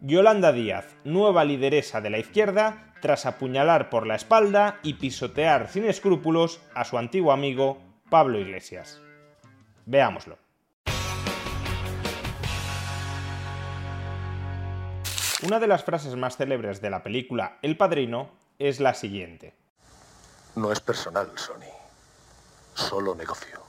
Yolanda Díaz, nueva lideresa de la izquierda, tras apuñalar por la espalda y pisotear sin escrúpulos a su antiguo amigo Pablo Iglesias. Veámoslo. Una de las frases más célebres de la película El Padrino es la siguiente. No es personal, Sony. Solo negocio.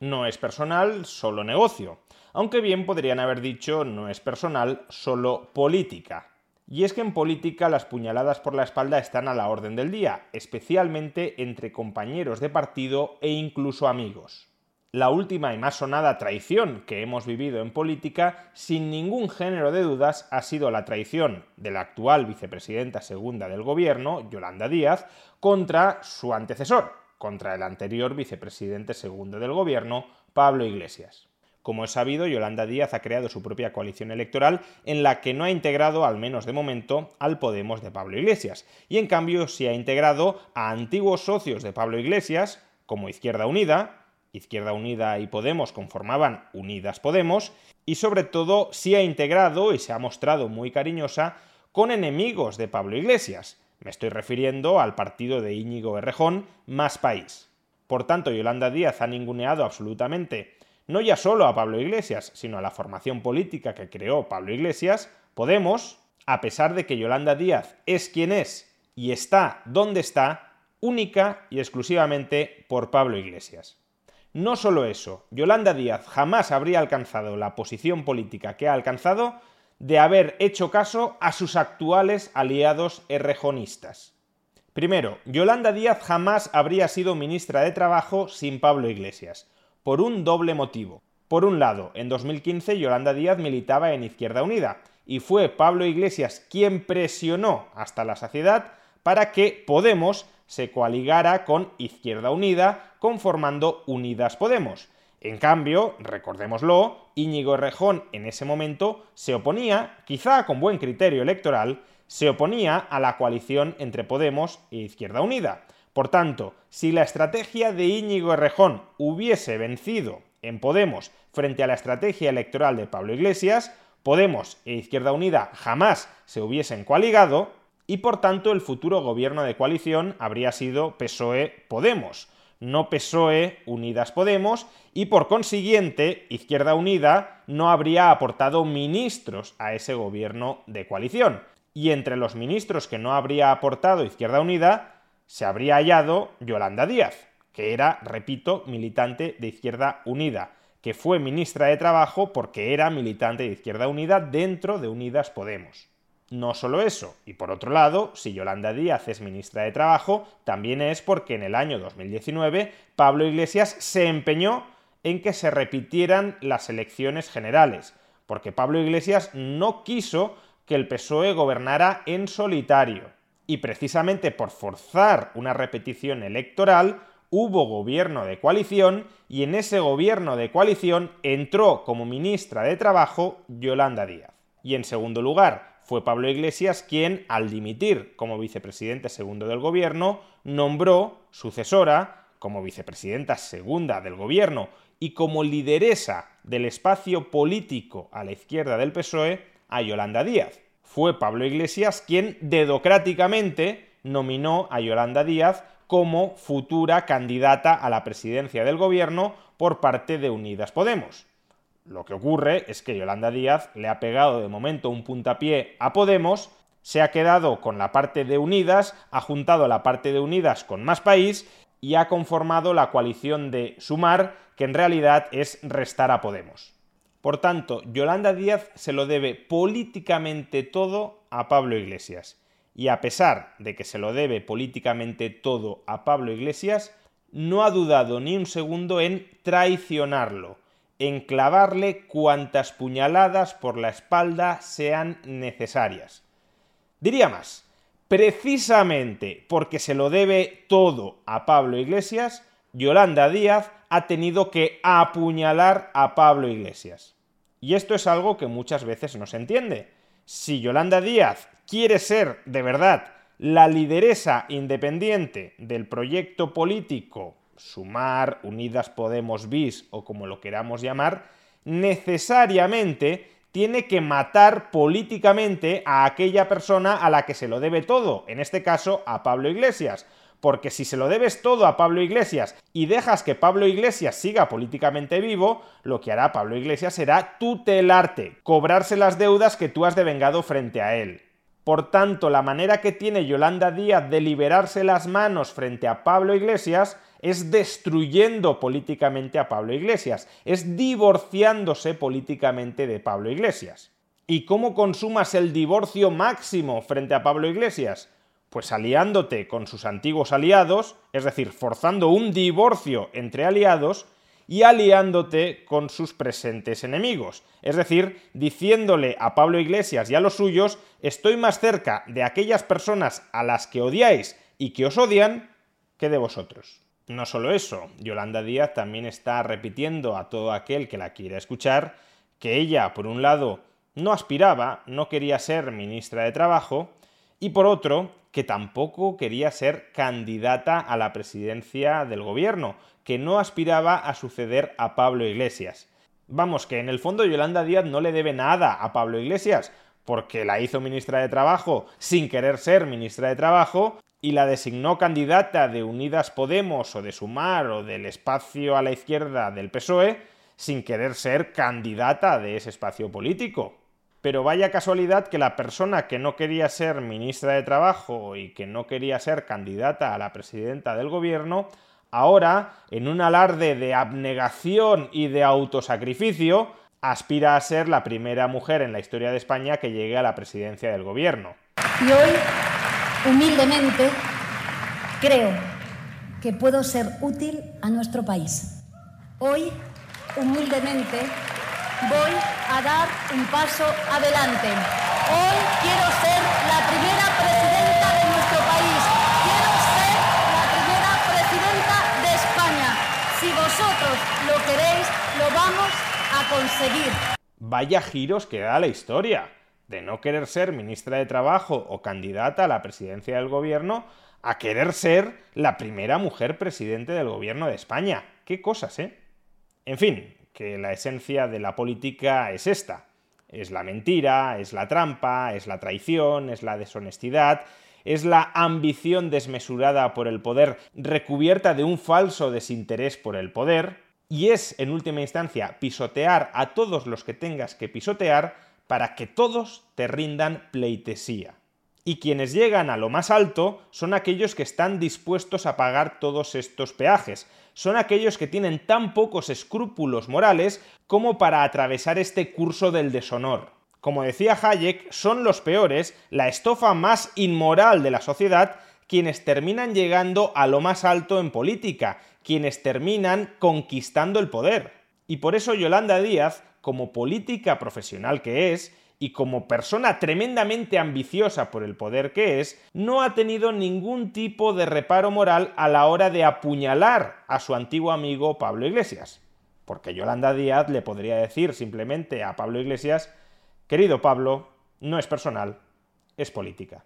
No es personal, solo negocio. Aunque bien podrían haber dicho no es personal, solo política. Y es que en política las puñaladas por la espalda están a la orden del día, especialmente entre compañeros de partido e incluso amigos. La última y más sonada traición que hemos vivido en política, sin ningún género de dudas, ha sido la traición de la actual vicepresidenta segunda del gobierno, Yolanda Díaz, contra su antecesor, contra el anterior vicepresidente segundo del gobierno, Pablo Iglesias. Como es sabido, Yolanda Díaz ha creado su propia coalición electoral en la que no ha integrado, al menos de momento, al Podemos de Pablo Iglesias, y en cambio sí ha integrado a antiguos socios de Pablo Iglesias, como Izquierda Unida, Izquierda Unida y Podemos conformaban Unidas Podemos, y sobre todo sí ha integrado y se ha mostrado muy cariñosa con enemigos de Pablo Iglesias. Me estoy refiriendo al partido de Íñigo Errejón, Más País. Por tanto, Yolanda Díaz ha ninguneado absolutamente no ya solo a Pablo Iglesias, sino a la formación política que creó Pablo Iglesias, Podemos, a pesar de que Yolanda Díaz es quien es y está donde está, única y exclusivamente por Pablo Iglesias. No solo eso, Yolanda Díaz jamás habría alcanzado la posición política que ha alcanzado de haber hecho caso a sus actuales aliados errejonistas. Primero, Yolanda Díaz jamás habría sido ministra de Trabajo sin Pablo Iglesias, por un doble motivo. Por un lado, en 2015 Yolanda Díaz militaba en Izquierda Unida, y fue Pablo Iglesias quien presionó hasta la saciedad para que Podemos se coaligara con Izquierda Unida, conformando Unidas Podemos. En cambio, recordémoslo, Íñigo Errejón en ese momento se oponía, quizá con buen criterio electoral, se oponía a la coalición entre Podemos e Izquierda Unida. Por tanto, si la estrategia de Íñigo Errejón hubiese vencido en Podemos frente a la estrategia electoral de Pablo Iglesias, Podemos e Izquierda Unida jamás se hubiesen coaligado y por tanto el futuro gobierno de coalición habría sido PSOE-Podemos, no PSOE Unidas Podemos y por consiguiente Izquierda Unida no habría aportado ministros a ese gobierno de coalición. Y entre los ministros que no habría aportado Izquierda Unida se habría hallado Yolanda Díaz, que era, repito, militante de Izquierda Unida, que fue ministra de Trabajo porque era militante de Izquierda Unida dentro de Unidas Podemos. No solo eso, y por otro lado, si Yolanda Díaz es ministra de Trabajo, también es porque en el año 2019 Pablo Iglesias se empeñó en que se repitieran las elecciones generales, porque Pablo Iglesias no quiso que el PSOE gobernara en solitario. Y precisamente por forzar una repetición electoral, hubo gobierno de coalición y en ese gobierno de coalición entró como ministra de Trabajo Yolanda Díaz. Y en segundo lugar, fue Pablo Iglesias quien, al dimitir como vicepresidente segundo del gobierno, nombró sucesora como vicepresidenta segunda del gobierno y como lideresa del espacio político a la izquierda del PSOE a Yolanda Díaz. Fue Pablo Iglesias quien dedocráticamente nominó a Yolanda Díaz como futura candidata a la presidencia del gobierno por parte de Unidas Podemos. Lo que ocurre es que Yolanda Díaz le ha pegado de momento un puntapié a Podemos, se ha quedado con la parte de Unidas, ha juntado la parte de Unidas con Más País y ha conformado la coalición de Sumar, que en realidad es restar a Podemos. Por tanto, Yolanda Díaz se lo debe políticamente todo a Pablo Iglesias. Y a pesar de que se lo debe políticamente todo a Pablo Iglesias, no ha dudado ni un segundo en traicionarlo, en clavarle cuantas puñaladas por la espalda sean necesarias. Diría más, precisamente porque se lo debe todo a Pablo Iglesias, Yolanda Díaz ha tenido que apuñalar a Pablo Iglesias. Y esto es algo que muchas veces no se entiende. Si Yolanda Díaz quiere ser de verdad la lideresa independiente del proyecto político Sumar, Unidas Podemos Bis o como lo queramos llamar, necesariamente tiene que matar políticamente a aquella persona a la que se lo debe todo, en este caso a Pablo Iglesias. Porque si se lo debes todo a Pablo Iglesias y dejas que Pablo Iglesias siga políticamente vivo, lo que hará Pablo Iglesias será tutelarte, cobrarse las deudas que tú has devengado frente a él. Por tanto, la manera que tiene Yolanda Díaz de liberarse las manos frente a Pablo Iglesias es destruyendo políticamente a Pablo Iglesias, es divorciándose políticamente de Pablo Iglesias. ¿Y cómo consumas el divorcio máximo frente a Pablo Iglesias? Pues aliándote con sus antiguos aliados, es decir, forzando un divorcio entre aliados y aliándote con sus presentes enemigos. Es decir, diciéndole a Pablo Iglesias y a los suyos, estoy más cerca de aquellas personas a las que odiáis y que os odian que de vosotros. No solo eso, Yolanda Díaz también está repitiendo a todo aquel que la quiera escuchar que ella, por un lado, no aspiraba, no quería ser ministra de Trabajo, y por otro, que tampoco quería ser candidata a la presidencia del gobierno, que no aspiraba a suceder a Pablo Iglesias. Vamos, que en el fondo Yolanda Díaz no le debe nada a Pablo Iglesias, porque la hizo ministra de Trabajo sin querer ser ministra de Trabajo, y la designó candidata de Unidas Podemos o de Sumar o del espacio a la izquierda del PSOE sin querer ser candidata de ese espacio político. Pero vaya casualidad que la persona que no quería ser ministra de Trabajo y que no quería ser candidata a la presidenta del gobierno, ahora, en un alarde de abnegación y de autosacrificio, aspira a ser la primera mujer en la historia de España que llegue a la presidencia del gobierno. Y hoy humildemente creo que puedo ser útil a nuestro país. Hoy, humildemente, voy a dar un paso adelante. Hoy quiero ser la primera presidenta de nuestro país. Quiero ser la primera presidenta de España. Si vosotros lo queréis, lo vamos a conseguir. Vaya giros que da la historia de no querer ser ministra de Trabajo o candidata a la presidencia del gobierno a querer ser la primera mujer presidente del gobierno de España. Qué cosas, ¿eh? En fin, que la esencia de la política es esta. Es la mentira, es la trampa, es la traición, es la deshonestidad, es la ambición desmesurada por el poder recubierta de un falso desinterés por el poder, y es, en última instancia, pisotear a todos los que tengas que pisotear para que todos te rindan pleitesía. Y quienes llegan a lo más alto son aquellos que están dispuestos a pagar todos estos peajes, son aquellos que tienen tan pocos escrúpulos morales como para atravesar este curso del deshonor. Como decía Hayek, son los peores, la estofa más inmoral de la sociedad, quienes terminan llegando a lo más alto en política, quienes terminan conquistando el poder. Y por eso Yolanda Díaz como política profesional que es, y como persona tremendamente ambiciosa por el poder que es, no ha tenido ningún tipo de reparo moral a la hora de apuñalar a su antiguo amigo Pablo Iglesias. Porque Yolanda Díaz le podría decir simplemente a Pablo Iglesias, querido Pablo, no es personal, es política.